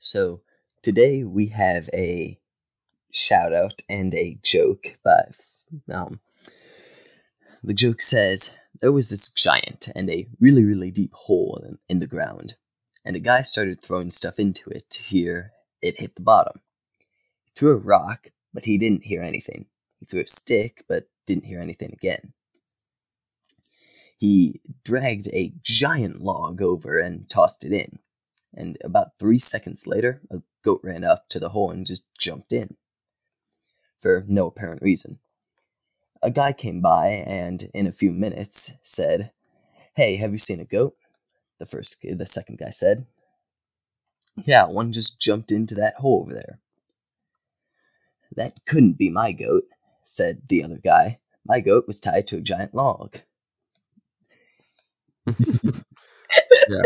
So today we have a shout out and a joke. But um, the joke says there was this giant and a really really deep hole in, in the ground, and a guy started throwing stuff into it to hear it hit the bottom. He threw a rock, but he didn't hear anything. He threw a stick, but didn't hear anything again. He dragged a giant log over and tossed it in, and about three seconds later, a goat ran up to the hole and just jumped in. For no apparent reason. A guy came by and, in a few minutes, said, Hey, have you seen a goat? The first, the second guy said, Yeah, one just jumped into that hole over there. That couldn't be my goat, said the other guy. My goat was tied to a giant log. yeah.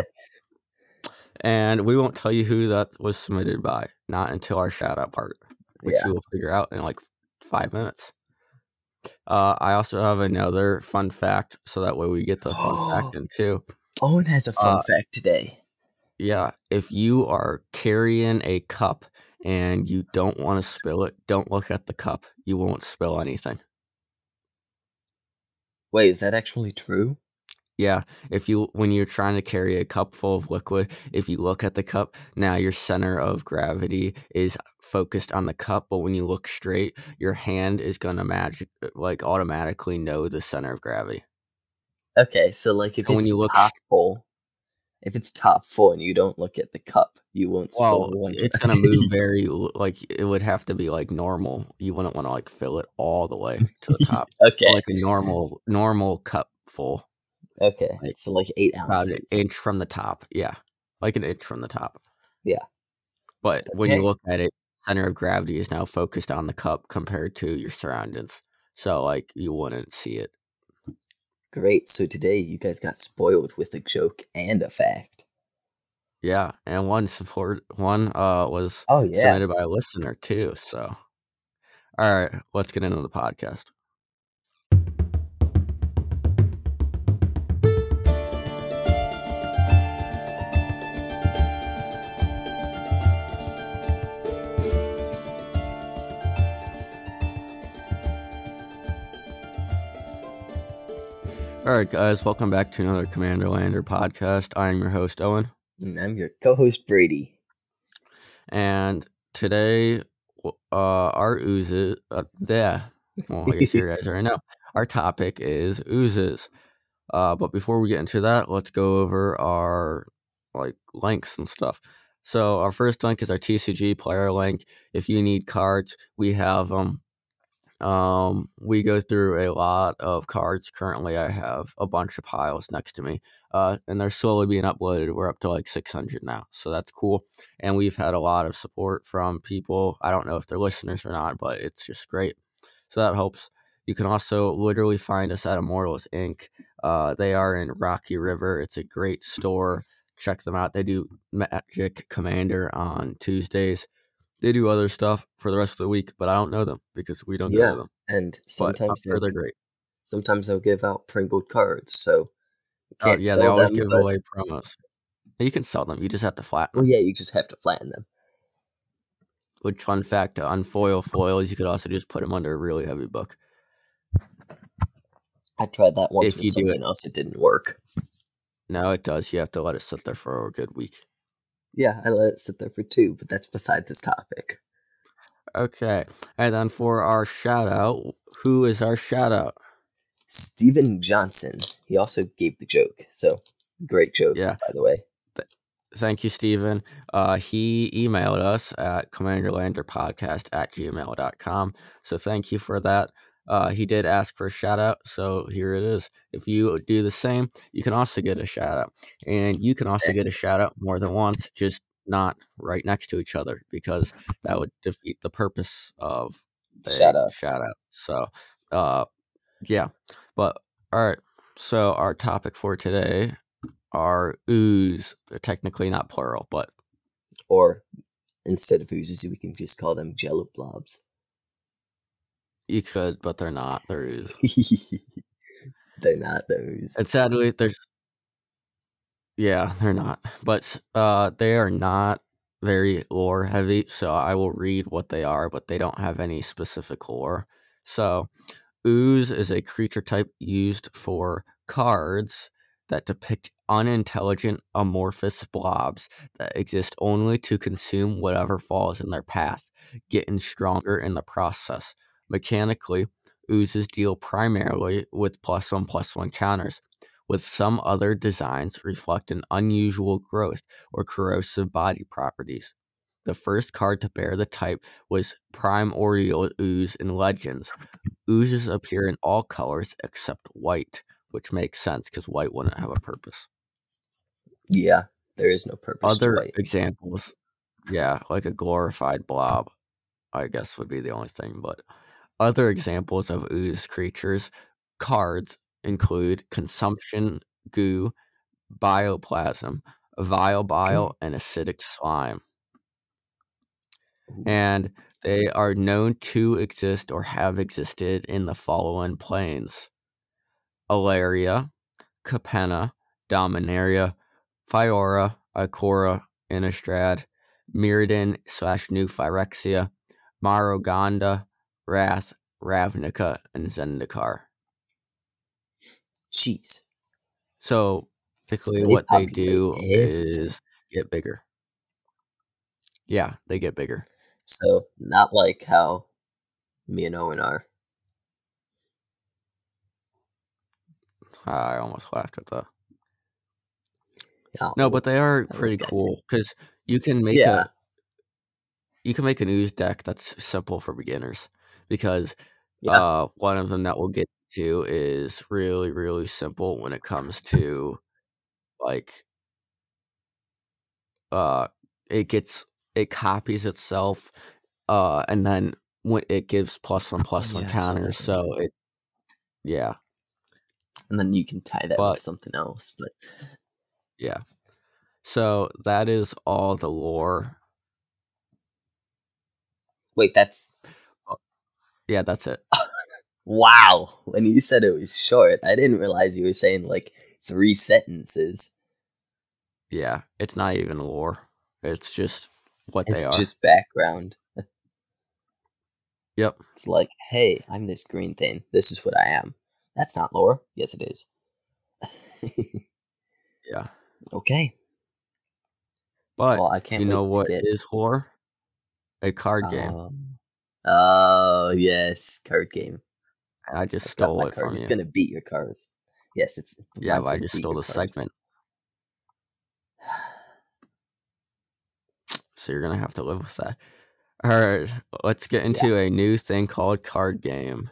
And we won't tell you who that was submitted by, not until our shout out part, which Yeah. you will figure out in like five minutes. Uh, I also have another fun fact, so that way we get the fun fact in too. Owen has a fun Uh, fact today. Yeah, if you are carrying a cup and you don't want to spill it, don't look at the cup. You won't spill anything. Wait, is that actually true? Yeah, if you when you're trying to carry a cup full of liquid, if you look at the cup, now your center of gravity is focused on the cup, but when you look straight, your hand is going to magic uh, like automatically know the center of gravity. Okay, so like if So when it's you look- top full, if it's top full and you don't look at the cup, you won't Well, one. it's going to move very like it would have to be like normal. You wouldn't want to like fill it all the way to the top. okay, Like a normal normal cup full. Okay, like, so like eight about an ounces. inch from the top. Yeah, like an inch from the top. Yeah. But when you look at it, center of gravity is now focused on the cup compared to your surroundings. So like you wouldn't see it. Great. So today you guys got spoiled with a joke and a fact. Yeah, and one support one uh was Oh yeah. submitted by a listener too. So, all right, let's get into the podcast. All right, guys, welcome back to another Commander Lander podcast. I am your host, Owen. And I'm your co-host Brady. And today, uh, our oozes, uh, there. Well, I guess you guys already know. Our topic is oozes. Uh, but before we get into that, let's go over our like links and stuff. So our first link is our TCGplayer link. If you need cards, we have them. Um, we go through a lot of cards. Currently, I have a bunch of piles next to me, uh, and they're slowly being uploaded. We're up to like 600 now, so that's cool. And we've had a lot of support from people. I don't know if they're listeners or not, but it's just great. So that helps. You can also literally find us at Immortals Inc. Uh, they are in Rocky River. It's a great store. Check them out. They do Magic Commander on Tuesdays. They do other stuff for the rest of the week, but I don't know them because we don't Yeah, know them. And sometimes they're great. sometimes they'll give out Pringled cards. So Oh, yeah, they always them, give but- away promos. You can sell them. You just have to flatten Well, yeah, you just have to flatten them. Which fun fact on foil foils, you could also just put them under a really heavy book. I tried that once If with you do something else. It didn't work. No, it does. You have to let it sit there for a good week. Yeah, I let it sit there for two, but that's beside this topic. Okay. And then for our shout out, who is our shout out? Steven Johnson. He also gave the joke. So great joke, Yeah. by the way. Thank you, Stephen. Uh, he emailed us at commanderlanderpodcast at gmail.com. So thank you for that. Uh, he did ask for a shout out, so here it is. If you do the same, you can also get a shout out. And you can also get a shout out more than once, just not right next to each other, because that would defeat the purpose of a Shout-outs. shout out. So, uh, yeah. But, all right. So, our topic for today are ooze. They're technically not plural, but Or instead of oozes, we can just call them jello blobs. You could, but they're not. They're ooze. They're not those. And sadly, there's. Yeah, they're not. But uh, they are not very lore heavy, so I will read what they are, but they don't have any specific lore. So, ooze is a creature type used for cards that depict unintelligent amorphous blobs that exist only to consume whatever falls in their path, getting stronger in the process. Mechanically, oozes deal primarily with plus one plus one counters, with some other designs reflect an unusual growth or corrosive body properties. The first card to bear the type was Primordial Ooze in Legends. Oozes appear in all colors except white, which makes sense because white wouldn't have a purpose. Yeah, there is no purpose. to Other examples, yeah, like a glorified blob, I guess would be the only thing. But other examples of ooze creatures cards include consumption goo, bioplasm, vile bile, and acidic slime. And they are known to exist or have existed in the following planes Alara, Capenna, Dominaria, Fiora, Ikoria, Innistrad, Mirrodin slash New Phyrexia, Muraganda, Rath, Ravnica, and Zendikar. Jeez. So basically, what they do everything. is get bigger. Yeah, they get bigger. So not like how me and Owen are. I almost laughed at that. Oh, No, but they are pretty cool because you can make Yeah. a you can make an ooze deck that's simple for beginners because Yeah. uh one of them that we'll get to is really really simple when it comes to like uh it gets it copies itself uh and then when it gives plus one plus one Yeah, counters so it yeah and then you can tie that But- with something else. But yeah so that is all the lore wait, that's yeah that's it wow. When you said it was short, I didn't realize you were saying like three sentences. Yeah, it's not even lore. It's just what It's they are. It's just background. Yep. It's like, hey, I'm this green thing. This is what I am. That's not lore. Yes, it is. Yeah. okay. But well, I can't. you know what get, lore? A card game. Um, oh yes, card game. I just It's stole it card. from It's you. gonna beat your cards. Yes, it's. Yeah, I just stole the segment. So you're gonna have to live with that. Alright, let's get into a new thing called card game.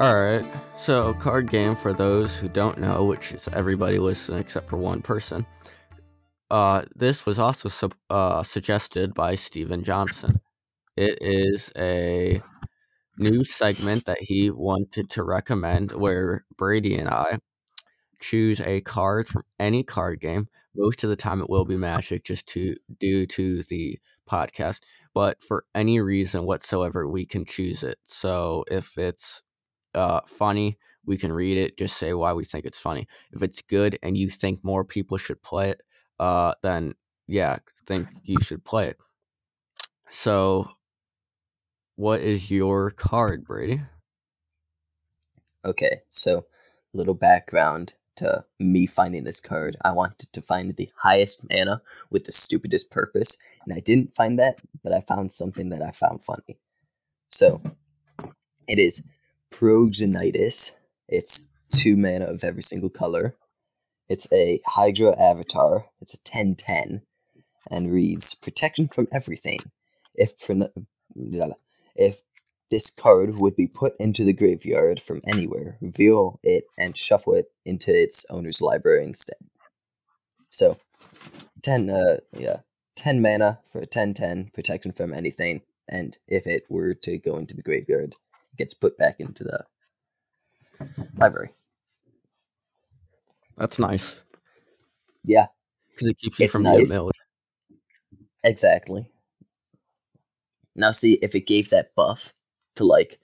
Alright, so card game for those who don't know, which is everybody listening except for one person. Uh, this was also sub- uh, suggested by Steven Johnson. It is a new segment that he wanted to recommend where Brady and I choose a card from any card game. Most of the time it will be Magic just to due to the podcast, but for any reason whatsoever we can choose it. So if it's uh, funny, we can read it, just say why we think it's funny. If it's good and you think more people should play it, uh, then yeah, think you should play it. So what is your card, Brady? Okay, so little background to me finding this card. I wanted to find the highest mana with the stupidest purpose, and I didn't find that, but I found something that I found funny. So it is Progenitus. It's two mana of every single color. It's a Hydra avatar. It's a 10-10 and reads protection from everything. If if this card would be put into the graveyard from anywhere, reveal it and shuffle it into its owner's library instead. So, 10 uh yeah, 10 mana for 10-10 protection from anything and if it were to go into the graveyard, gets put back into the library. That's nice Yeah, because it keeps you from getting nice. milled. exactly. Now see if it gave that buff to like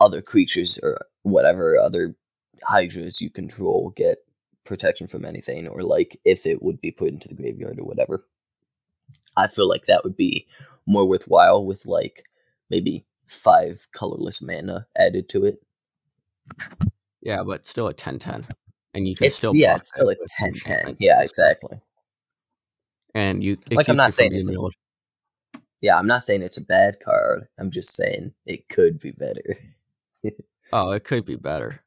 other creatures or whatever other hydras you control get protection from anything, or like if it would be put into the graveyard or whatever. I feel like that would be more worthwhile with like maybe five colorless mana added to it. Yeah, but still a 10-10. And you can It's still yeah, it's still a it with 10 10. Yeah, exactly. And you Like, I'm not saying it's a- Yeah, I'm not saying it's a bad card. I'm just saying it could be better. Oh, it could be better.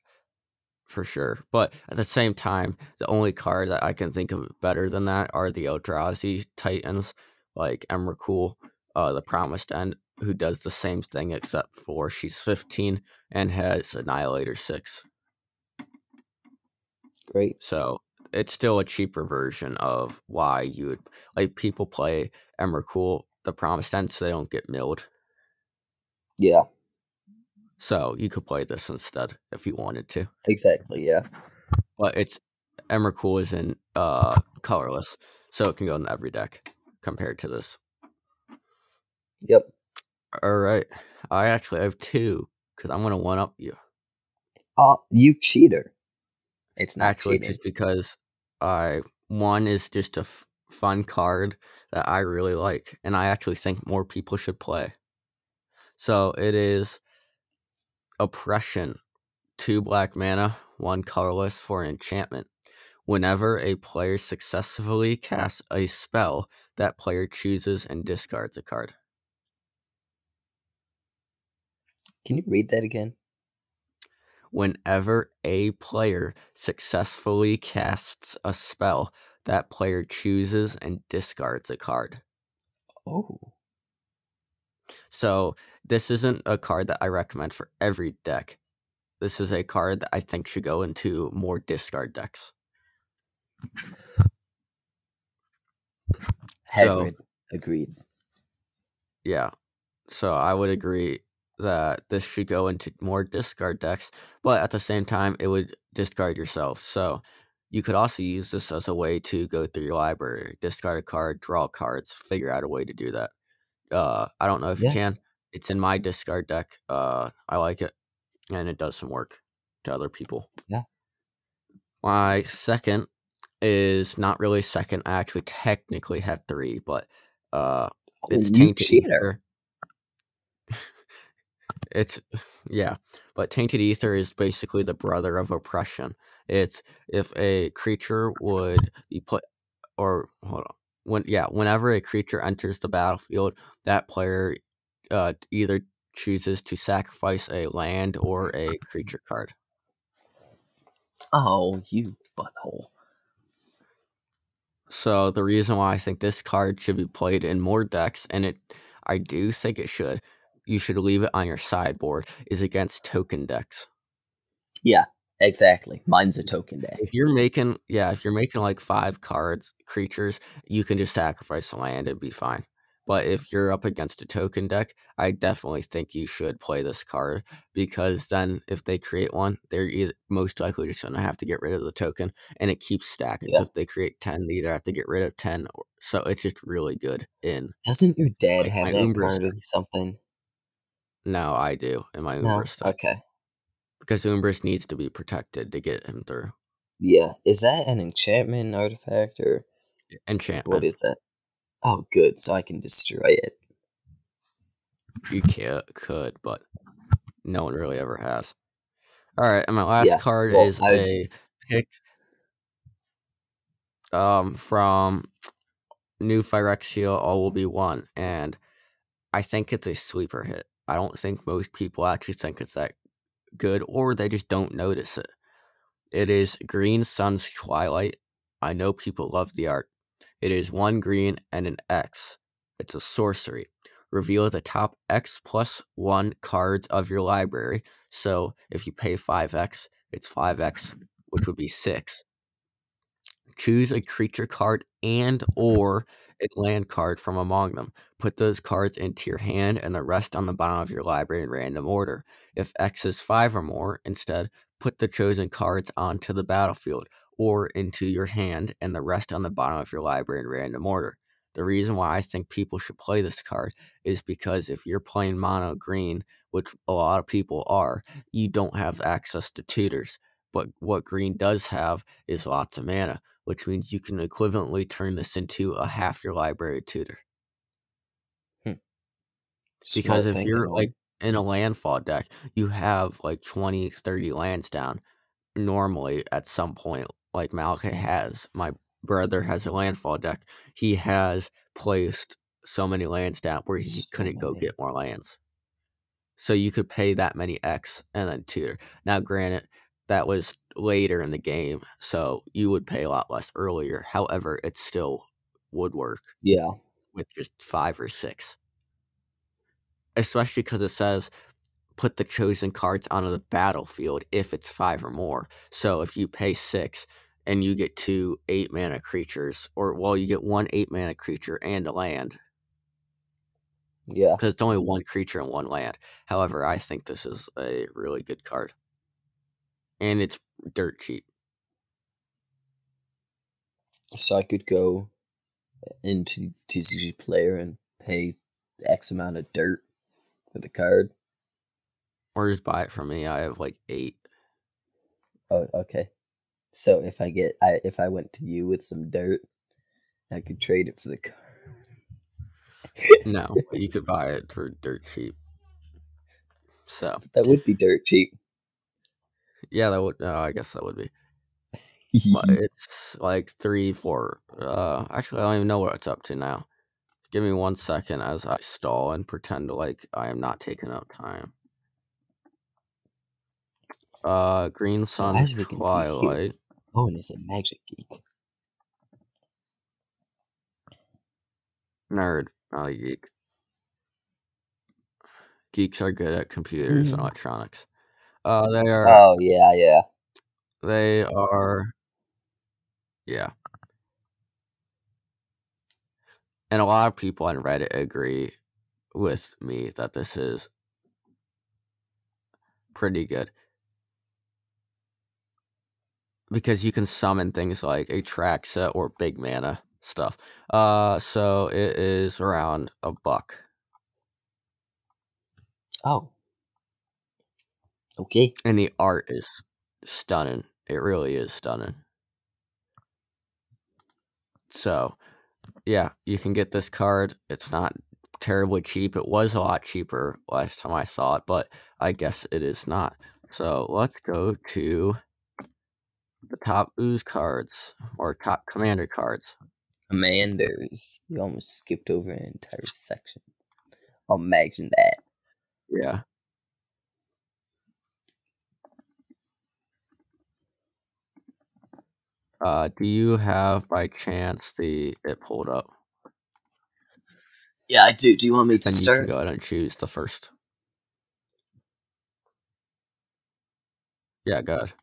For sure. But at the same time, the only card that I can think of better than that are the Eldrazi Titans, like Emrakul, uh, the Promised End, who does the same thing except for she's 15 and has Annihilator 6. Great. So it's still a cheaper version of why you would like people play Emrakul, the Promised End, so they don't get milled. Yeah, So you could play this instead if you wanted to. exactly. Yeah. But it's Emrakul is in uh colorless, so it can go in every deck compared to this. Yep. All right, I actually have two because I'm gonna one up you. Oh, you cheater. It's not Actually, cheating. just because I one is just a f- fun card that I really like, and I actually think more people should play. So it is oppression, two black mana, one colorless for enchantment. Whenever a player successfully casts a spell, that player chooses and discards a card. Can you read that again? Whenever a player successfully casts a spell, that player chooses and discards a card. Oh. So this isn't a card that I recommend for every deck. This is a card that I think should go into more discard decks. So- Agreed. Yeah. So I would agree that this should go into more discard decks, but at the same time, it would discard yourself. So you could also use this as a way to go through your library, discard a card, draw cards, figure out a way to do that. Uh, I don't know if Yeah. you can. It's in my discard deck. Uh, I like it, and it does some work to other people. Yeah. My second is not really second. I actually technically have three, but uh, Oh, it's you tainted cheater. It's yeah, but Tainted Aether is basically the brother of oppression. It's if a creature would be put or hold on when yeah whenever a creature enters the battlefield, that player uh, either chooses to sacrifice a land or a creature card. Oh, you butthole. So the reason why I think this card should be played in more decks, and it, I do think it should, you should leave it on your sideboard, is against token decks. Yeah, exactly. Mine's a token deck. If you're making, yeah, if you're making like five cards, creatures, you can just sacrifice the land and be fine. But if you're up against a token deck, I definitely think you should play this card because then if they create one, they're either, most likely just going to have to get rid of the token and it keeps stacking. So if they create 10, they either have to get rid of 10. Or, so it's just really good in. Doesn't your dad Like have that card or something? No, I do in my No. Umbris deck Okay. because Umbris needs to be protected to get him through Yeah. Is that an enchantment artifact or enchantment. what is that? Oh, good. So I can destroy it. You can could, but no one really ever has. All right, and my last Yeah, card well, is I would- a pick um from New Phyrexia All Will Be One, and I think it's a sleeper hit. I don't think most people actually think it's that good, or they just don't notice it. It is Green Sun's Twilight. I know people love the art. It is one green and an X. It's a sorcery. Reveal the top X plus one cards of your library. So if you pay 5X, it's 5X, which would be 6. Choose a creature card and or land card from among them. Put those cards into your hand and the rest on the bottom of your library in random order. If X is 5 or more, instead, put the chosen cards onto the battlefield or into your hand and the rest on the bottom of your library in random order. The reason why I think people should play this card is because if you're playing mono green, which a lot of people are, you don't have access to tutors. But what green does have is lots of mana, which means you can equivalently turn this into a half your library tutor. Because if you're Owen. like in a landfall deck, you have like 20, 30 lands down normally at some point. Like Malachi has. My brother has a landfall deck. He has placed so many lands down where he So couldn't go get more lands. So you could pay that many X and then tutor. Now, granted, that was later in the game, so you would pay a lot less earlier. However, it still would work yeah, with just five or six. Especially because it says put the chosen cards onto the battlefield if it's five or more. So if you pay six and you get two eight mana creatures, or well, you get one eight mana creature and a land, yeah. because it's only one creature and one land. However, I think this is a really good card. And it's dirt cheap. So I could go into TCGplayer and pay X amount of dirt for the card. Or just buy it from me. I have like eight. Oh, okay. So if I get, I if I went to you with some dirt, I could trade it for the card. No, you could buy it for dirt cheap. So that would be dirt cheap. Yeah, that would. No, I guess that would be. But it's like three, four. Uh, actually, I don't even know what it's up to now. Give me one second as I stall and pretend like I am not taking up time. Uh, Green So Sun as we can see here- Twilight. Owen is a magic geek. Nerd, not a geek. Geeks are good at computers and Mm. electronics. Uh, they are. Oh yeah, yeah. They are. Yeah. And a lot of people on Reddit agree with me that this is pretty good. Because you can summon things like Atraxa or big mana stuff. Uh so it is around a buck. Oh. Okay. And the art is stunning. It really is stunning. So, yeah, you can get this card. It's not terribly cheap. It was a lot cheaper last time I saw it, but I guess it is not. So, let's go to the top ooze cards or top commander cards. Commanders. You almost skipped over an entire section. Imagine that. Yeah. Uh, do you have by chance the it pulled up? Yeah, I do. Do you want me to Then you can start? go ahead and choose the first. Yeah, go ahead.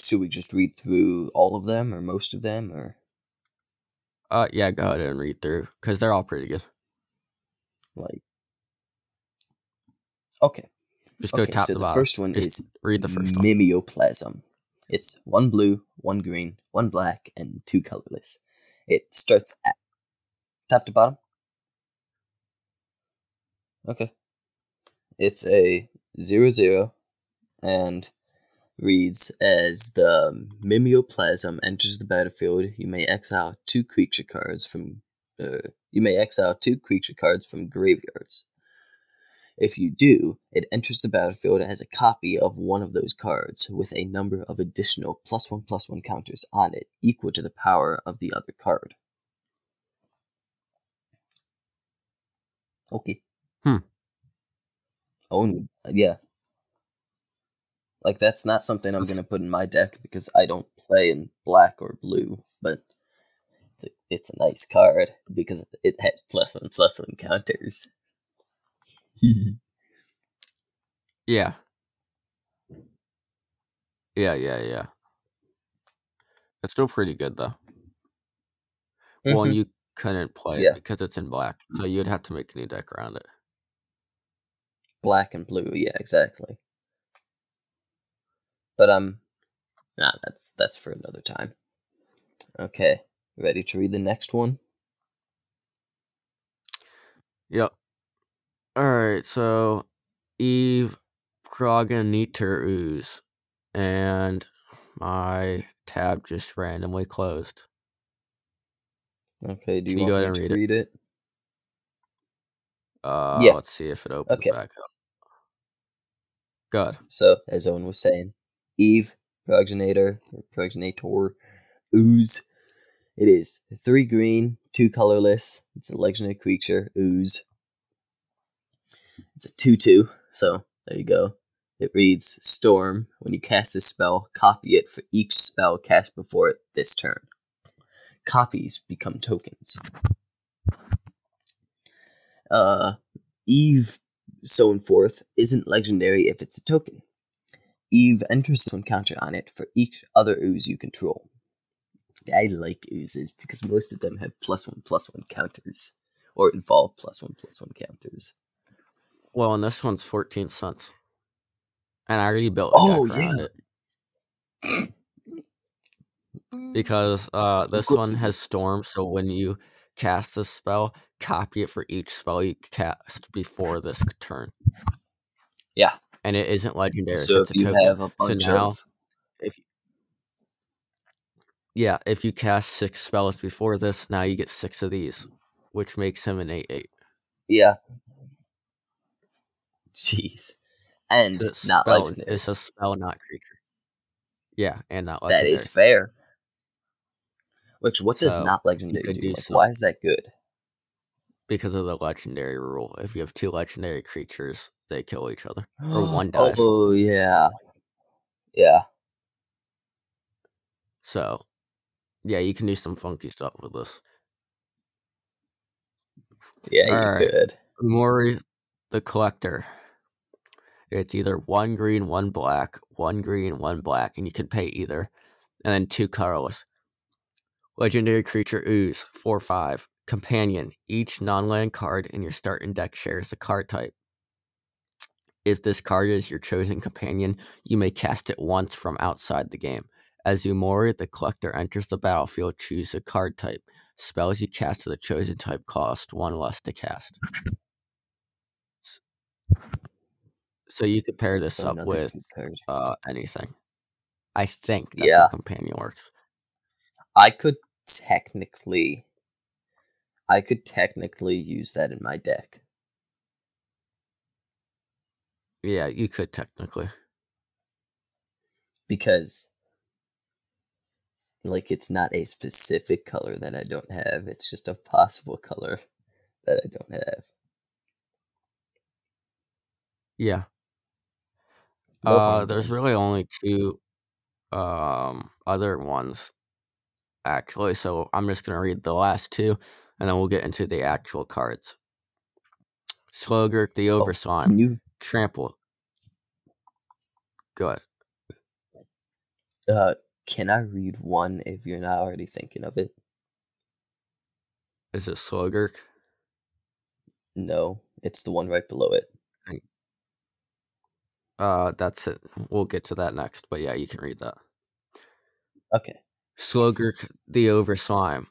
Should we just read through all of them or most of them or Uh, yeah, go ahead and read through because they're all pretty good. like Okay. Just go okay, top so the bottom. first one Just is read the first one. Mimeoplasm. It's one blue, one green, one black, and two colorless. It starts at top to bottom. Okay. It's a zero zero and reads as the mimeoplasm enters the battlefield, you may exile two creature cards from uh, you may exile two creature cards from graveyards. If you do, it enters the battlefield as a copy of one of those cards with a number of additional plus one plus one counters on it equal to the power of the other card. Okay. Hmm. Owen, yeah. Like that's not something I'm gonna put in my deck because I don't play in black or blue, but it's a, it's a nice card because it has plus one plus one counters. Yeah. Yeah, yeah, yeah. It's still pretty good though. Well, and you couldn't play Mm-hmm. Yeah. it because it's in black, so you'd have to make a new deck around it. black and blue, yeah, exactly. But um, nah, that's that's for another time. Okay, Ready to read the next one? Yep. Alright, so Eve Progenitor Ooze. And my tab just randomly closed. Okay, do you Can you go want ahead me to read read it? Uh, Yeah. Let's see if it opens Okay. back up. Good. So, as Owen was saying, Eve, progenitor, progenitor, ooze. It is three green, two colorless. It's a legendary creature, ooze. It's a 2 2, so there you go. It reads Storm. When you cast this spell, copy it for each spell cast before it this turn. Copies become tokens. Uh, Eve Sown Forth isn't legendary if it's a token. Eve enters one counter on it for each other ooze you control. I like oozes because most of them have plus one plus one counters, or involve plus one plus one counters. Well, and this one's 14 cents. And I already built a Oh, yeah. it. Because uh, this one has Storm, so when you cast this spell, copy it for each spell you cast before this turn. Yeah. And it isn't legendary. So if you token. have a bunch now- of Yeah, if you cast six spells before this, now you get six of these, which makes him an 8 8. yeah, jeez, and It's not spell- legendary. It's a spell, not creature. Yeah, and not legendary. is fair. Which what does So, not legendary do? do Like, why is that good? because of the legendary rule. If you have two legendary creatures, they kill each other. Or one dies. Oh yeah, yeah. So, yeah, you can do some funky stuff with this. Yeah, you Alright. could. Mori the Collector. It's either one green, one black, one green, one black, and you can pay either. And then two colorless. Legendary creature ooze, 4 5. Companion. Each non land card in your starting deck shares the card type. If this card is your chosen companion, you may cast it once from outside the game. As Umori the Collector enters the battlefield, choose a card type. Spells you cast to the chosen type cost one less to cast. So you could pair this So up with uh, anything. I think that's Yeah. how companion works. I could technically, I could technically use that in my deck. Yeah, you could technically. because like it's not a specific color that I don't have. It's just a possible color that I don't have. Yeah. Uh, there's really only two um other ones actually, so I'm just gonna read the last two, and then we'll get into the actual cards. Slogurk the Oh, Overslime, Can you Trample. Go ahead. uh can I read one if you're not already thinking of it? Is it Slogurk? No, it's the one right below it. Uh, that's it. We'll get to that next, but yeah, you can read that. Okay. Slogurk the Overslime.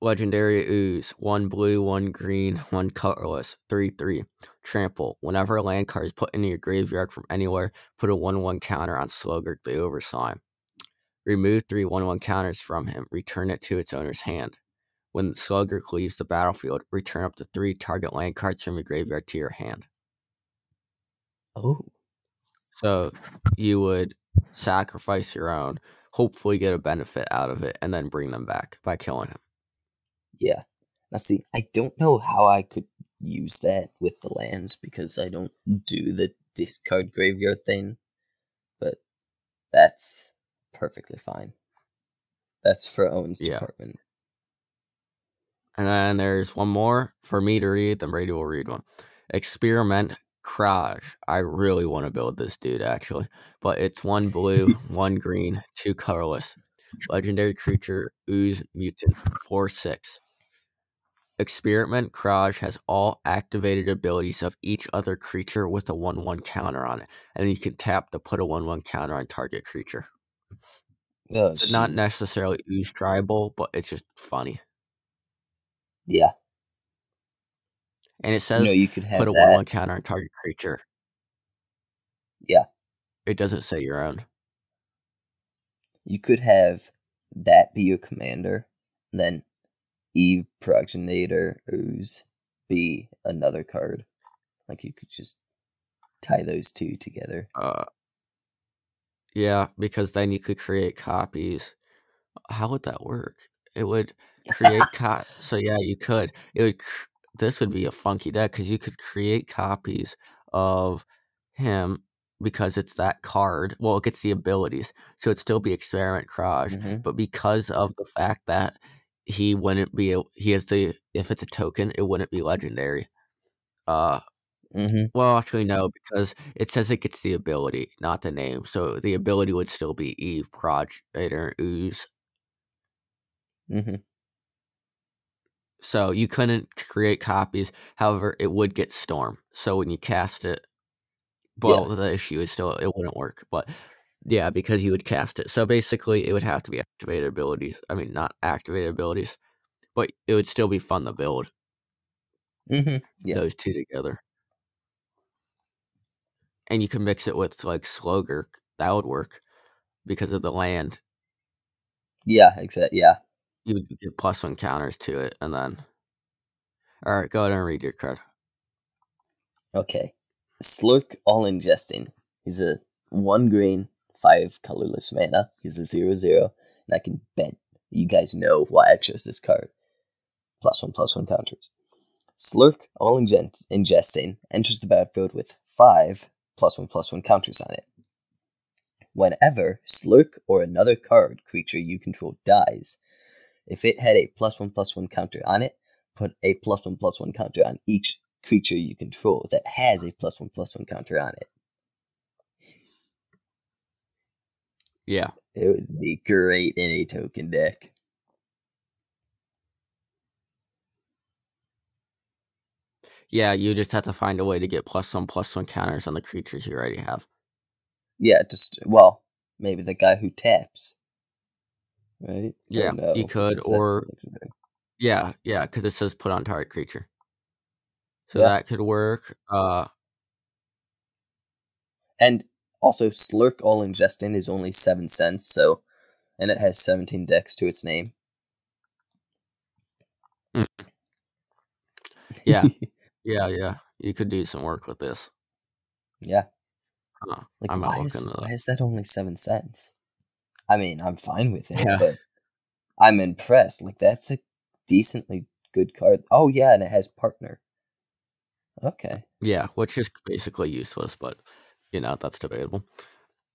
Legendary Ooze. One blue, one green, one colorless. 3 3. Trample. Whenever a land card is put into your graveyard from anywhere, put a 1 1 counter on Slogurk the Overslime. Remove three 1 1 counters from him. Return it to its owner's hand. When Slogurk leaves the battlefield, return up to three target land cards from your graveyard to your hand. Oh, So you would sacrifice your own, hopefully get a benefit out of it, and then bring them back by killing him. yeah. Now see, I don't know how I could use that with the lands because I don't do the discard graveyard thing. But that's perfectly fine. That's for Owen's Yeah. department. And then there's one more for me to read, then Brady will read one. Experiment Kraj. I really want to build this dude actually. But it's one blue, one green, two colorless. Legendary creature, ooze mutant, 4 6. Experiment Kraj has all activated abilities of each other creature with a 1 1 counter on it. And you can tap to put a 1 1 counter on target creature. Oh, not necessarily ooze tribal, but it's just funny. Yeah. And it says know, you could put a that. one one counter on target creature. Yeah. It doesn't say your own. You could have that be your commander, then Eve Progenitor Ooze be another card. Like you could just tie those two together. Uh, yeah, because then you could create copies. How would that work? It would create co- so yeah, you could. It would. Cr- this would be a funky deck because you could create copies of him because it's that card. Well, it gets the abilities, so it'd still be experiment Kraj, hmm but because of the fact that he wouldn't be, he has the if it's a token, it wouldn't be legendary. Uh, hmm well, actually, no, because it says it gets the ability, not the name. So the ability would still be Eve, Progenitor, Ooze. hmm So you couldn't create copies. However, it would get Storm. So when you cast it, well, the issue is still it wouldn't work. But yeah, because you would cast it. So basically, it would have to be activated abilities. I mean, not activated abilities, but it would still be fun to build Mm-hmm. Yeah. those two together. And you can mix it with like Slogurk. That would work because of the land. Yeah, exactly. Yeah. You would get plus one counters to it, and then. All right, go ahead and read your card. Okay. Slurrk All Ingesting. He's a one green, five colorless mana. He's a zero zero, and I can bet you guys know why I chose this card. Plus one, plus one counters. Slurrk All Ingest- Ingesting enters the battlefield with five plus one, plus one counters on it. Whenever Slurrk or another card creature you control dies, if it had a plus one, plus one counter on it, put a plus one, plus one counter on each creature you control that has a plus one plus one counter on it. Yeah, It would be great in a token deck. yeah. You just have to find a way to get plus one, plus one counters on the creatures you already have. Yeah, just well, maybe the guy who taps. Right? Or Yeah, you could, or- Yeah, yeah, because it says put on target creature. So Yeah. that could work. Uh, And also Slurrk All Ingesting is only seven cents, so and it has seventeen decks to its name. Mm. Yeah. yeah, yeah. You could do some work with this. yeah. Huh, Like I'm why is, why is that only seven cents? I mean, I'm fine with it, Yeah. but I'm impressed. Like that's a decently good card. Oh yeah, and it has partner. Okay. Yeah, which is basically useless, but you know, that's debatable.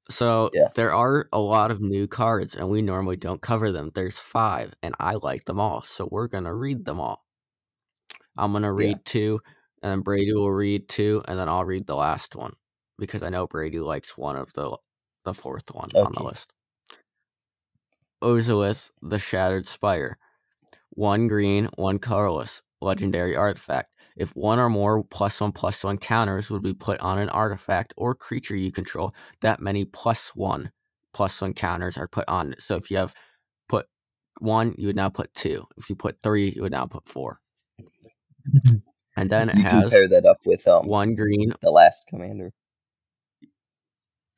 So Yeah. there are a lot of new cards, and we normally don't cover them. There's five, and I like them all, so we're gonna read them all. I'm gonna Yeah. read two, and then Brady will read two, and then I'll read the last one because I know Brady likes one of the the fourth one on the list. Ozolith, the Shattered Spire. One green, one colorless. Legendary artifact. If one or more plus one plus one counters would be put on an artifact or creature you control, that many plus one plus one counters are put on it. So if you have put one, you would now put two. If you put three, you would now put four. And then it you can has pair that up with um one green, the last commander.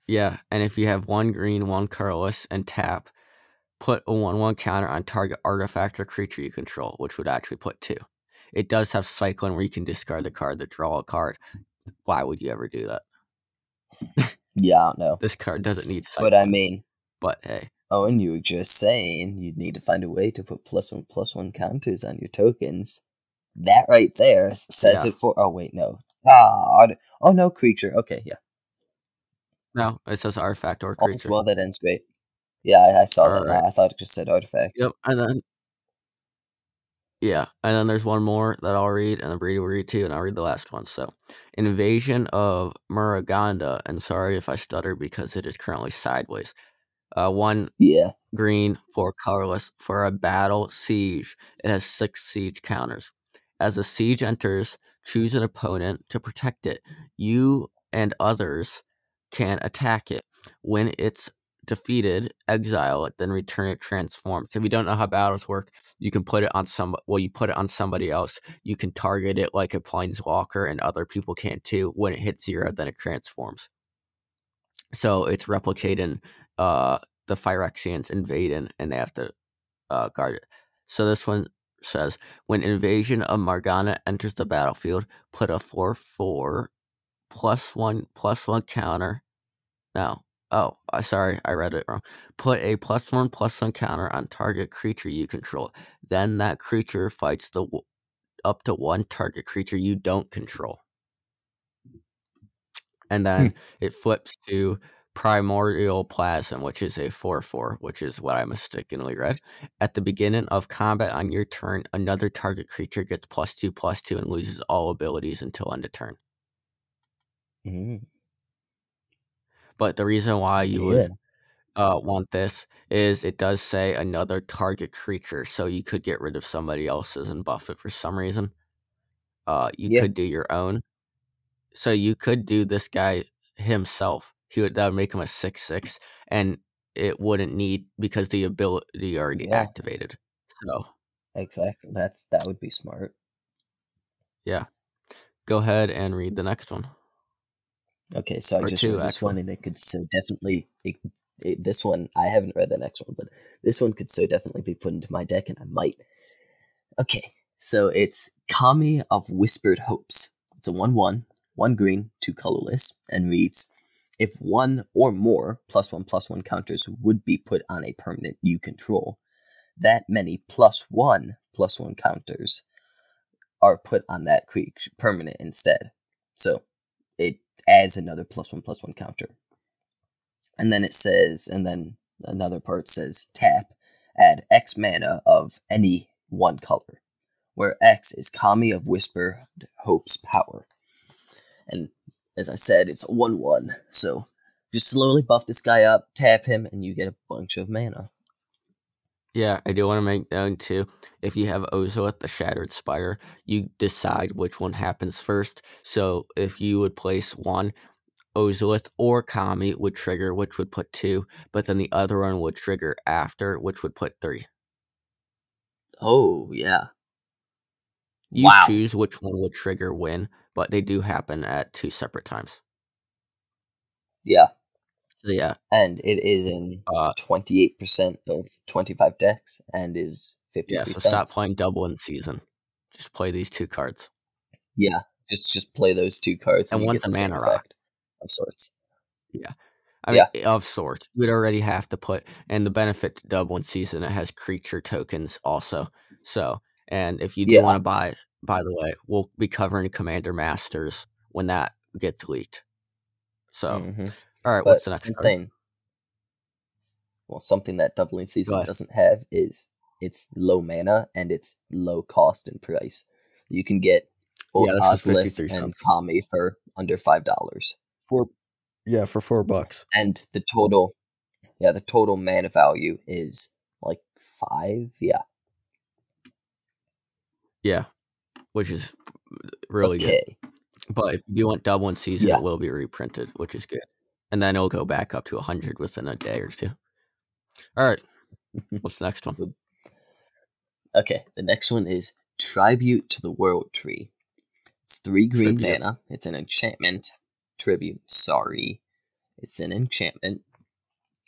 Yeah, and if you have one green, one colorless, and tap, put a one-one counter on target artifact or creature you control, which would actually put two. It does have cycling where you can discard the card to draw a card. Why would you ever do that? Yeah, I don't know. This card doesn't need cycling. But I mean, but hey, oh, and you were just saying you'd need to find a way to put plus one plus one counters on your tokens. That right there says Yeah. it for. Oh wait, no. Ah, oh no, creature. Okay, yeah. no, it says artifact or All's creature. well that ends great. Yeah, I, I saw that. I thought it just said artifact. Yep, and then yeah, and then there's one more that I'll read, and then Brady will read too, and I'll read the last one. So, invasion of Muraganda, and sorry if I stutter because it is currently sideways. Uh, one Yeah. green, four colorless for a battle siege. It has six siege counters. As a siege enters, choose an opponent to protect it. You and others can attack it. When its defeated, exile it, then return it transformed. So if you don't know how battles work, you can put it on some. Well, you put it on somebody else. You can target it like a planeswalker, and other people can too. When it hits zero, then it transforms. So it's replicating uh, the Phyrexians invading, and they have to uh, guard it. So this one says when invasion of Muraganda enters the battlefield, put a four four plus one plus one counter. No, oh, uh, sorry, I read it wrong. Put a plus one plus one counter on target creature you control. Then that creature fights the up to one target creature you don't control. And then hmm. it flips to Primordial Plasm, which is a 4 4, which is what I mistakenly read. At the beginning of combat on your turn, another target creature gets plus 2 plus 2 and loses all abilities until end of turn. Mm. But the reason why you yeah. would uh, want this is it does say another target creature, so you could get rid of somebody else's and buff it for some reason. Uh, you yeah. could do your own. So you could do this guy himself he would that would make him a six six, and it wouldn't need because the ability already yeah. activated. So exactly, that's that would be smart. Yeah, go ahead and read the next one. Okay, so or I just read this one, and it could so definitely it, it, this one. I haven't read the next one, but this one could so definitely be put into my deck, and I might. Okay, so it's Kami of Whispered Hopes. It's a one-one, one green, two colorless, and reads if one or more plus one plus one counters would be put on a permanent you control, that many plus one plus one counters are put on that creature permanent instead. Adds another plus one plus one counter. And then it says, and then another part says tap, add X mana of any one color, where X is Kami of Whispered Hope's power. And as I said, it's a 1 1. So just slowly buff this guy up, tap him, and you get a bunch of mana. Yeah, I do want to make known too. If you have Ozolith, the Shattered Spire, you decide which one happens first. So if you would place one, Ozolith or Kami would trigger, which would put two, but then the other one would trigger after, which would put three. Oh, yeah. You wow. choose which one would trigger when, but they do happen at two separate times. Yeah. So yeah. And it is in uh, 28% of 25 decks and is 50 Yeah, so stop playing Doubling Season. Just play these two cards. Yeah, just just play those two cards. And, and one's a mana rock. Of sorts. Yeah. I mean, yeah. of sorts. You would already have to put, and the benefit to Doubling Season, it has creature tokens also. So, and if you do yeah. want to buy by the way, we'll be covering Commander Masters when that gets leaked. So, mm-hmm. All right, but what's the next something? Card? Well, something that doubling season doesn't have is it's low mana and it's low cost and price. You can get both yeah, Ozolith and Kami for under five dollars. Four, yeah, for four bucks. And the total, yeah, the total mana value is like five. Yeah. Yeah, which is really okay. good. But if you want Doubling Season, yeah. it will be reprinted, which is good. And then it'll go back up to 100 within a day or two. All right. What's the next one? Okay, the next one is Tribute to the World Tree. It's three green Tribute. mana. It's an enchantment. Tribute, sorry. It's an enchantment.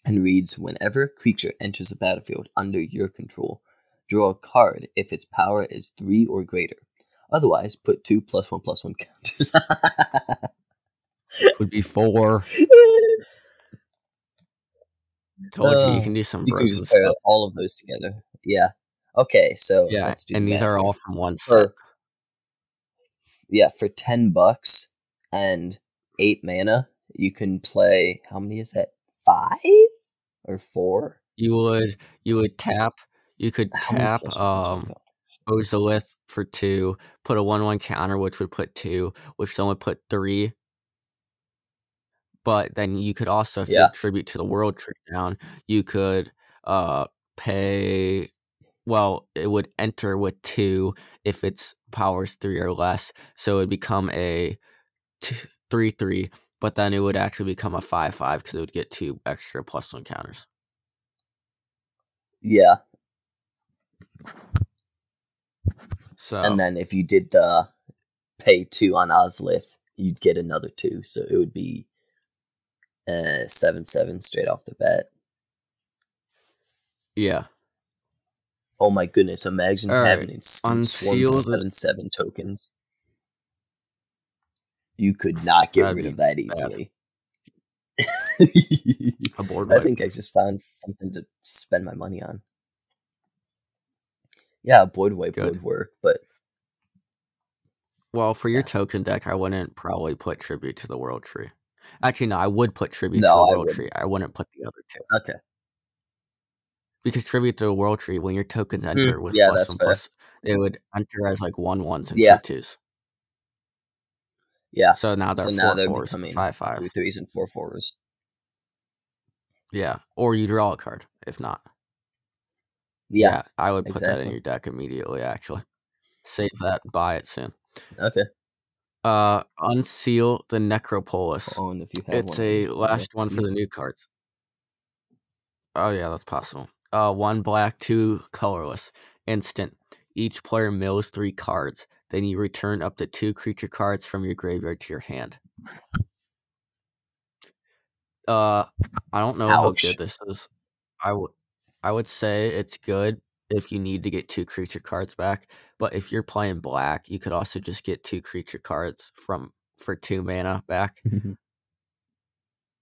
And reads Whenever a creature enters the battlefield under your control, draw a card if its power is three or greater. Otherwise, put two plus one plus one counters. Would be four. Told uh, you you can do some. You can just pair all of those together. Yeah. Okay, so yeah, and these are all from one for. Yeah, for ten bucks and eight mana, you can play. How many is that? Five or four? You would you would tap. You could tap um Ozolith for two, put a one one counter, which would put two, which then would put three. But then you could also, if yeah. you tribute to the world tree down, you could uh pay well, it would enter with two if its powers three or less. So it would become a two, three three but then it would actually become a five five because it would get two extra plus one counters. Yeah. So And then if you did the pay two on Ozolith, you'd get another two. So it would be uh seven seven straight off the bat. yeah, Oh my goodness, imagine All having right, swarm seven seven tokens. You could not get That'd rid of that easily. I think I just found something to spend my money on. Yeah, a board wipe Good. would work, but Well, for your Yeah. token deck, I wouldn't probably put tribute to the world tree. Actually, no, I would put tribute No, to I the world wouldn't. tree. I wouldn't put the other two okay. because tribute to the world tree when your tokens enter with Hmm, yeah, plus fair. plus, they would enter as like one ones and Yeah. two twos. Yeah. So now they're So now four they're fours, becoming five Three fives. and four fours. Yeah, or you draw a card if not. Yeah. I would put that in your deck immediately. Actually, save that. Buy it soon. Okay. Uh, unseal the necropolis. Own if you have It's one. a last one for the new cards. Oh yeah, that's possible. Uh, one black, two colorless. Instant. Each player mills three cards. Then you return up to two creature cards from your graveyard to your hand. Uh, I don't know how good this is. I would, I would say it's good if you need to get two creature cards back. But if you're playing black, you could also just get two creature cards from for two mana back.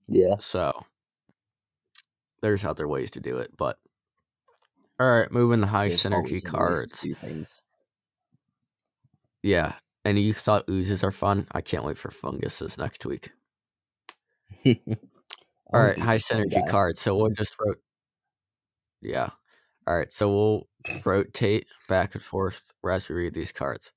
yeah. So there's other ways to do it, but all right, moving the high There's synergy cards. do things. Yeah, and you thought oozes are fun. I can't wait for funguses next week. All right, high synergy guy. cards. So we'll just rot. Yeah. All right, so we'll rotate back and forth as we read these cards.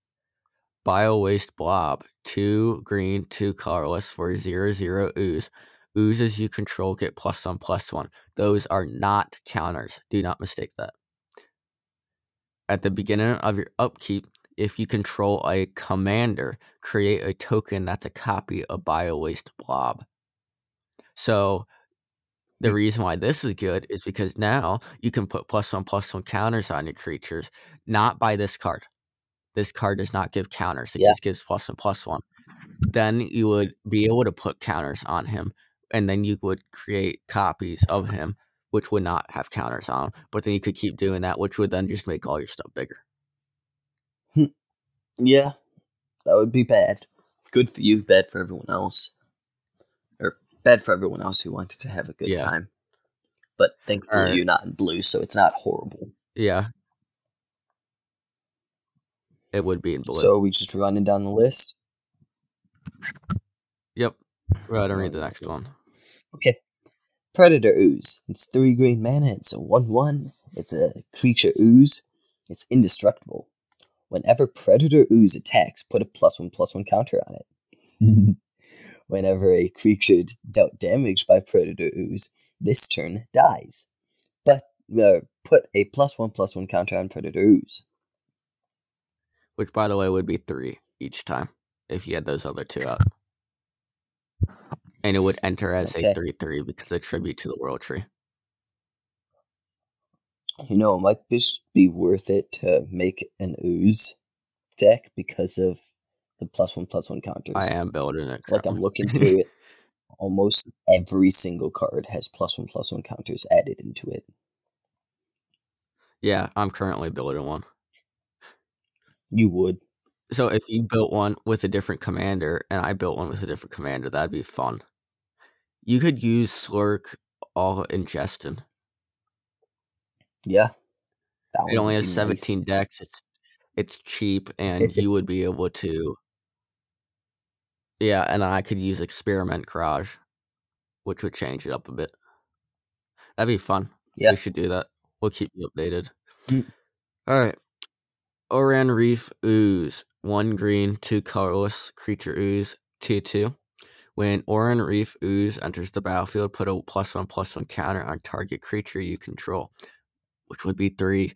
Biowaste Blob, two green, two colorless for zero zero ooze. Oozes you control get plus one plus one. Those are not counters. Do not mistake that. At the beginning of your upkeep, if you control a commander, create a token that's a copy of Biowaste Blob. So the mm. reason why this is good is because now you can put plus one plus one counters on your creatures, not by this card. This card does not give counters; it Yeah. just gives plus one plus one. Then you would be able to put counters on him, and then you would create copies of him, which would not have counters on. 'em. But then you could keep doing that, which would then just make all your stuff bigger. Hmm. Yeah, that would be bad. Good for you, bad for everyone else. Or bad for everyone else who wanted to have a good Yeah. time. But thankfully, Alright. you're not in blue, so it's not horrible. Yeah, it would be in blue. So are we just running down the list? yep. Go ahead and read the next one. Okay. Predator Ooze. It's three green mana. It's a 1 1. It's a creature ooze. It's indestructible. Whenever Predator Ooze attacks, put a plus 1 plus 1 counter on it. Whenever a creature dealt damage by Predator Ooze, this turn dies. But uh, put a plus 1 plus 1 counter on Predator Ooze. which by the way would be three each time if you had those other two out. And it would enter as Okay. a three three because of tribute to the world tree. You know, it might just be worth it to make an Ooze deck because of the plus 1 plus 1 counters. I am building it. like I'm looking through it. Almost every single card has plus one plus one counters added into it. yeah, I'm currently building one. You would. So if you built one with a different commander and I built one with a different commander, that'd be fun. You could use Slurk all in Justin. Yeah. That It only has be nice. 17 decks. It's it's cheap and you would be able to Yeah, and then I could use Experiment Kraj, which would change it up a bit. That'd be fun. Yeah. We should do that. We'll keep you updated. Mm. All right. Oran-Rief Ooze. One green, two colorless creature ooze, 2 2. When Oran-Rief Ooze enters the battlefield, put a plus one plus one counter on target creature you control, which would be three.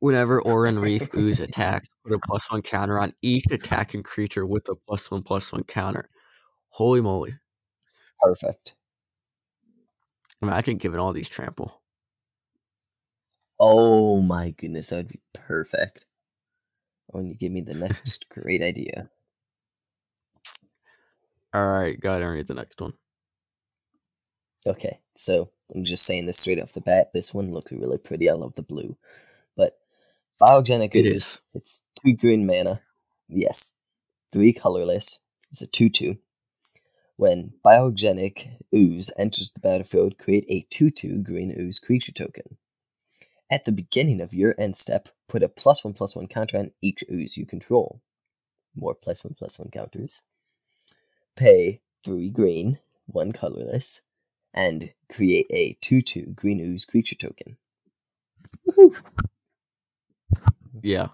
Whenever Oran-Rief Ooze attacks, put a plus one counter on each attacking creature with a plus one plus one counter. Holy moly! Perfect. Imagine giving all these trample. Oh my goodness, that would be perfect. Oh, when you give me the next great idea. All right, go ahead and read the next one. Okay, so I'm just saying this straight off the bat. This one looks really pretty. I love the blue. Biogenic It Ooze, is. it's two green mana. Yes. Three colorless. It's a 2 2. When Biogenic Ooze enters the battlefield, create a 2 2 green ooze creature token. At the beginning of your end step, put a plus 1 plus 1 counter on each ooze you control. More plus 1 plus 1 counters. Pay 3 green, 1 colorless, and create a 2 2 green ooze creature token. Woohoo! Yeah,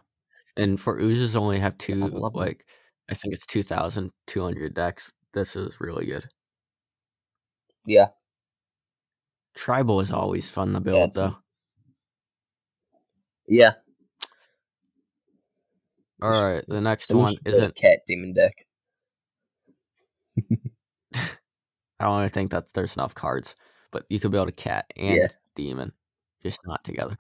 and for oozes only have two. I love 'em. like, I think it's two thousand two hundred decks. This is really good. Yeah, Tribal is always fun to build, it's- though. yeah. All right, the next Someone one build a isn't. cat demon deck. I don't really think that there's enough cards, but you could build a cat and Yeah. demon, just not together.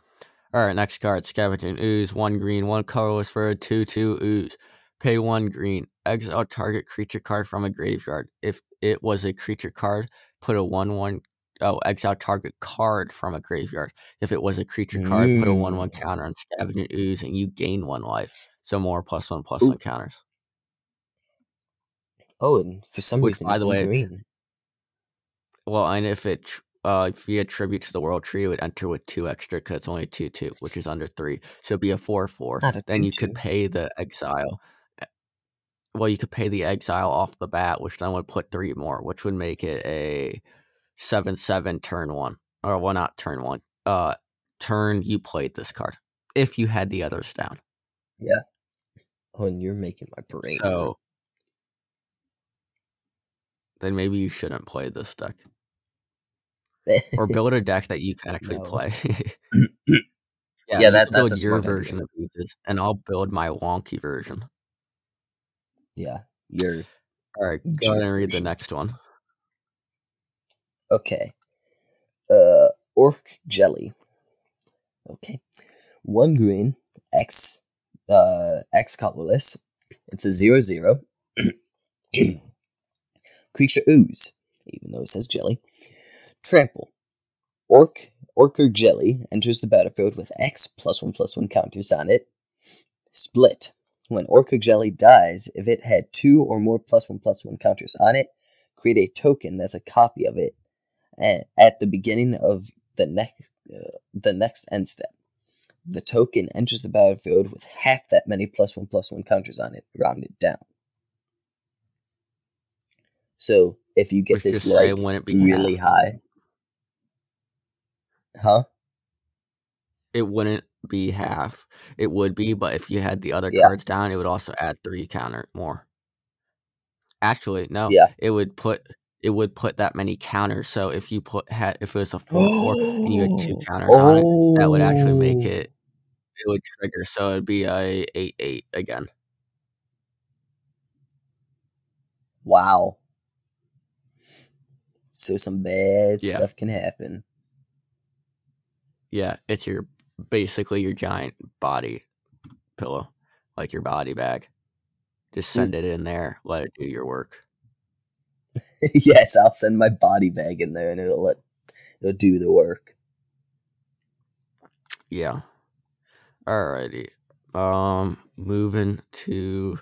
All right, next card: Scavenging Ooze. One green, one colorless for a two-two ooze. Pay one green. Exile target creature card from a graveyard. If it was a creature card, put a one-one. Oh, exile target card from a graveyard. If it was a creature card, put a one-one Mm. counter on Scavenging Ooze, and you gain one life. So more plus one plus Ooh. one counters. Oh, and for some Which, reason, by it's the way- green. Well, and if it uh if you attribute to the world tree, it would enter with two extra because it's only two two, which is under three. So it'd be a four four. A Then you could 2-2. pay the exile. eh, Well, you could pay the exile off the bat, which then would put three more, which would make it a seven seven turn one. Or well not turn one. Uh turn you played this card. If you had the others down. Yeah. Oh, and you're making my brain. So then maybe you shouldn't play this deck. Or build a deck that you can actually No. play. Yeah, you that- that's build a your smart idea. version of Oozes, and I'll build my wonky version. yeah, you're All right, go ahead and read the next one. okay. Uh, Ochre Jelly. Okay, one green X, uh, X colorless. It's a zero zero. Creature ooze, even though it says jelly. Trample. Orc Ochre Jelly enters the battlefield with X plus one plus one counters on it. Split. When Ochre Jelly dies, if it had two or more plus one plus one counters on it, create a token that's a copy of it at the beginning of the next uh, the next end step. The token enters the battlefield with half that many plus one plus one counters on it, rounded down. So if you get Which this like really high, huh? It wouldn't be half. It would be, but if you had the other Yeah. cards down, it would also add three counter more. Actually, no. Yeah. It would put it would put that many counters. So if you put had if it was a four four and you had two counters on it, that would actually make Oh. it it would trigger. So it'd be a eight eight again. Wow. So some bad Yeah. stuff can happen. Yeah, it's your basically your giant body pillow, like your body bag. Just Mm. send it in there, let it do your work. yes, I'll send my body bag in there and it'll let it'll do the work. Yeah. Alrighty. Um, moving to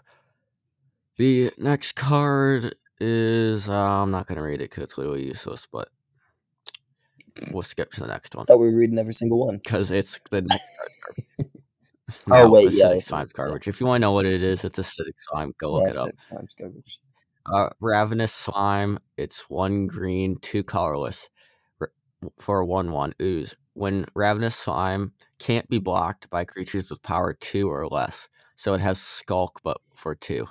the next card is uh, I'm not gonna read it because it's literally useless, but we'll skip to the next one Thought we were reading every single one. because it's the next card. Oh, No, wait, yeah, Acidic it's- slime card. Which, if you want to know what it is, it's acidic slime. Go look Yes, it up. time's garbage. Uh, Ravenous Slime. It's one green, two colorless for a one-one ooze. When Ravenous Slime can't be blocked by creatures with power two or less, so it has Skulk, but for two.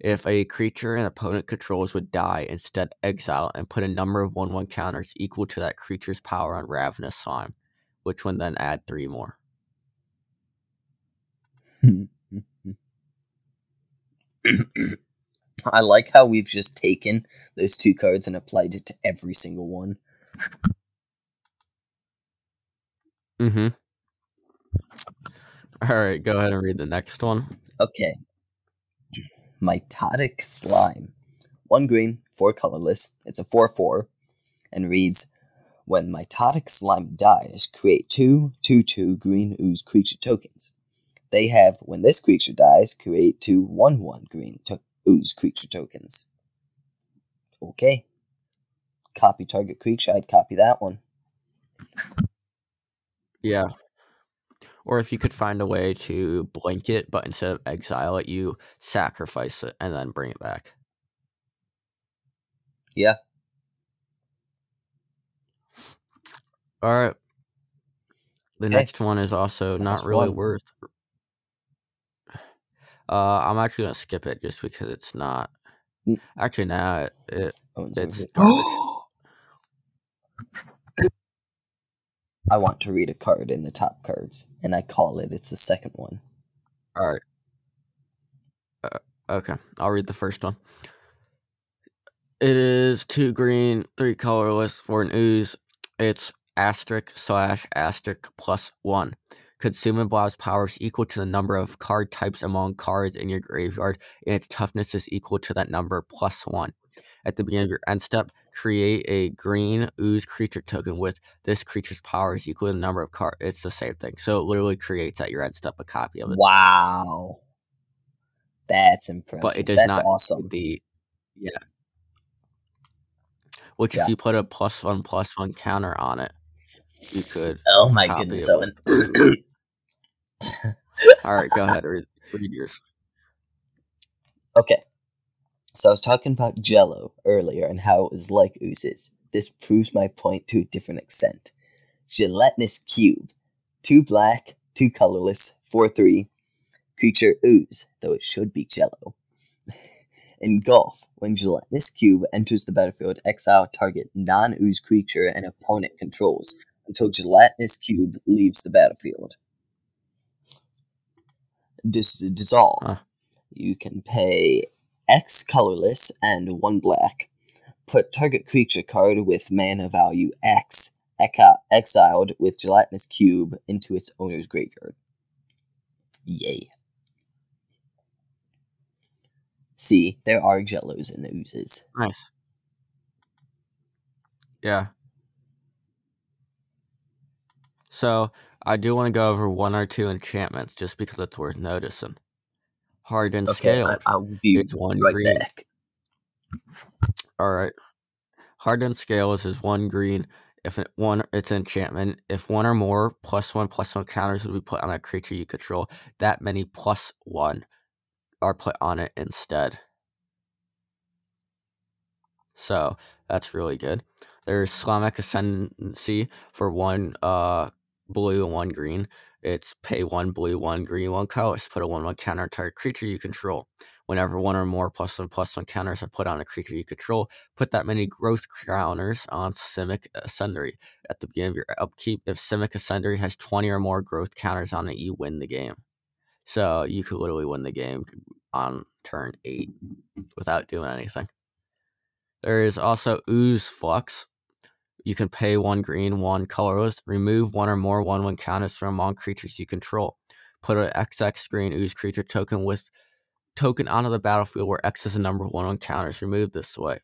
If a creature an opponent controls would die, instead exile and put a number of one-one counters equal to that creature's power on Ravenous Slime, which would then add three more. I like how we've just taken those two cards and applied it to every single one. Mm-hmm. All right, go ahead and read the next one. Okay. Mitotic Slime. One green, four colorless. It's a 4 4 and reads When Mitotic Slime dies, create two 2 2 green ooze creature tokens. They have, when this creature dies, create two 1 1 green to- ooze creature tokens. Okay. Copy target creature, I'd copy that one. Yeah. Or if you could find a way to blink it, but instead of exile it, you sacrifice it and then bring it back. Yeah. All right. The Okay. next one is also not really one. worth. Uh, I'm actually gonna skip it just because it's not. Actually, now it, it It's. I want to read a card in the top cards, and I call it it's the second one. all right. Uh, okay, I'll read the first one. It is two green, three colorless for an ooze. It's asterisk slash asterisk plus one. Consuming Blob's powers equal to the number of card types among cards in your graveyard, and its toughness is equal to that number plus one. At the beginning of your end step, create a green ooze creature token with this creature's power is equal to the number of cards. It's the same thing. So it literally creates at your end step a copy of it. Wow. That's impressive. But it does That's not awesome. the yeah. Which Yeah. if you put a plus one plus one counter on it, you could. Oh my goodness, Owen. All right, go ahead. Read, read yours. okay. So I was talking about Jello earlier and how it was like oozes. This proves my point to a different extent. Gelatinous cube. Two black, two colorless, four three. Creature ooze, though it should be Jello. Engulf, when gelatinous cube enters the battlefield, exile target non-ooze creature an opponent controls until gelatinous cube leaves the battlefield. Dis- dissolve. Huh. You can pay X colorless and one black. Put target creature card with mana value X exiled with gelatinous cube into its owner's graveyard. Yay. See, there are jellos and oozes. Nice. Yeah. So I do want to go over one or two enchantments just because it's worth noticing. Hardened Okay, scale. I, I'll be It's one right green. back. All right. Hardened scales is one green. If it, one, it's an enchantment. If one or more plus one plus one counters would be put on a creature you control, that many plus one are put on it instead. So that's really good. There's Simic Ascendancy for one uh blue and one green. It's pay one blue, one green, one colorless. Put a one one counter target creature you control. Whenever one or more plus one plus one counters are put on a creature you control, put that many growth counters on Simic Ascendancy. At the beginning of your upkeep, if Simic Ascendancy has 20 or more growth counters on it, you win the game. So you could literally win the game on turn 8 without doing anything. There is also Ooze Flux. You can pay one green, one colorless, remove one or more 1 1 counters from all creatures you control. Put an XX green Ooze creature token with token onto the battlefield where X is the number 1 1 counters removed this way.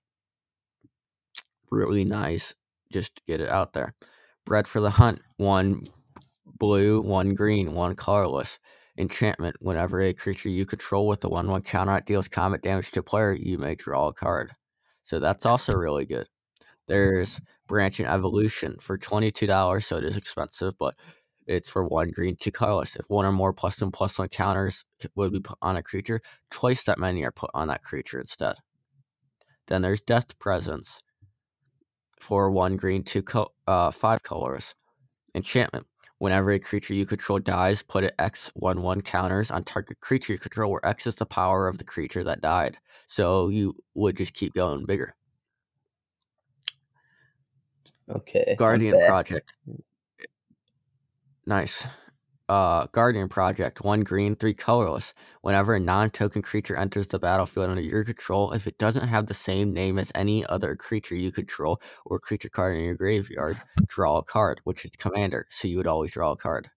Really nice. Just to get it out there. Bred for the Hunt. One blue, one green, one colorless. Enchantment. Whenever a creature you control with a 1 1 counter deals combat damage to a player, you may draw a card. So that's also really good. There's Branching Evolution for $22, so it is expensive, but it's for one green, two colorless. If one or more plus one plus one counters would be put on a creature, twice that many are put on that creature instead. Then there's Death Presence for one green, two co- uh, five colors. Enchantment. Whenever a creature you control dies, put it X one one counters on target creature you control, where X is the power of the creature that died. So you would just keep going bigger. Okay. Guardian. Project. Nice. uh, Guardian Project, one green, three colorless. Whenever a non token creature enters the battlefield under your control, if it doesn't have the same name as any other creature you control or creature card in your graveyard, draw a card, which is commander, so you would always draw a card.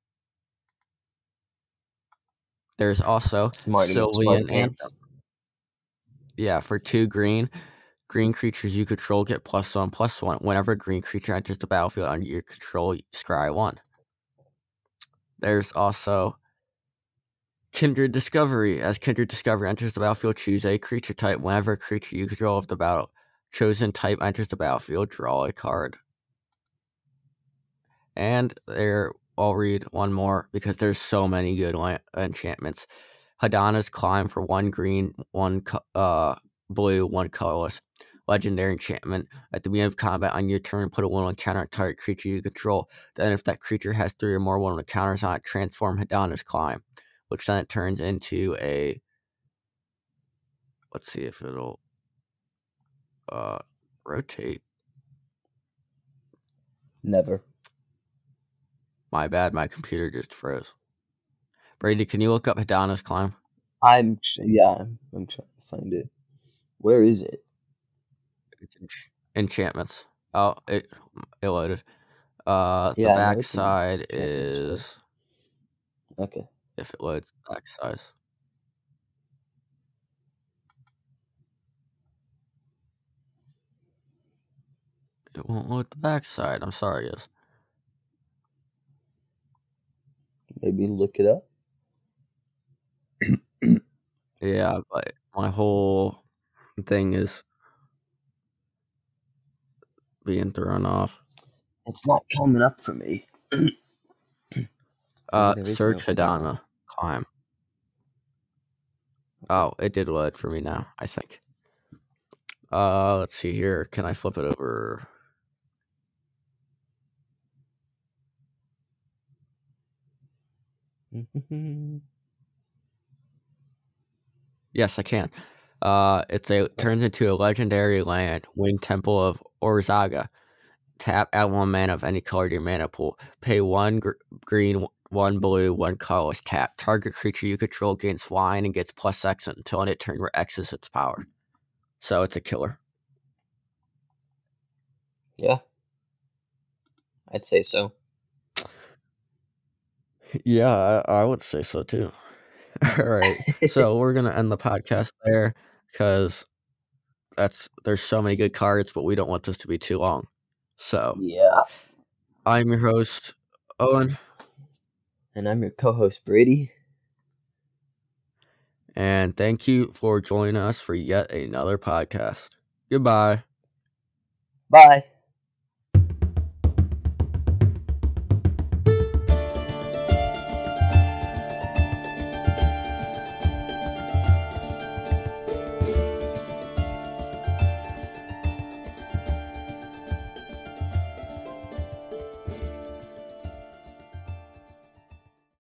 There's also Smart, Sylvan Anthem. ants. Yeah, for two green, green creatures you control get plus one, plus one. Whenever a green creature enters the battlefield under your control, scry one. There's also Kindred Discovery. As Kindred Discovery enters the battlefield, choose a creature type. Whenever a creature you control of the battle chosen type enters the battlefield, draw a card. And there, I'll read one more because there's so many good enchantments. Hadana's Climb for one green, one uh blue, one colorless. Legendary enchantment. At the beginning of combat on your turn, put a one on counter on target creature you control. Then, if that creature has three or more one on counters on it, transform Hadana's Climb, which then it turns into a. Let's see if it'll uh rotate. Never. My bad, my computer just froze. Brady, can you look up Hadana's Climb? I'm yeah. I'm trying to find it. Where is it? It's enchantments. Oh, it it loaded. Uh, the Yeah, I know back side is Okay. if it loads the back size. It won't load the back side. I'm sorry, guys. Maybe look it up. Yeah, but my whole thing is being thrown off. It's not coming up for me. Uh, search no Hadana. Hadana climb. Oh, it did load for me now. I think. Uh, let's see here. Can I flip it over? Yes, I can. Uh, it's a turns into a legendary land, Wind Temple of Orazca. Tap at one mana of any color to your mana pool. Pay one gr- green, one blue, one colorless. Tap target creature you control gains flying and gets plus X until end of turn where X is its power. So it's a killer. yeah. I'd say so. Yeah, I, I would say so too. All right. so we're gonna end the podcast there because that's there's so many good cards, but we don't want this to be too long. So yeah. I'm your host, Owen, And I'm your co-host Brady. and thank you for joining us for yet another podcast. Goodbye. Bye.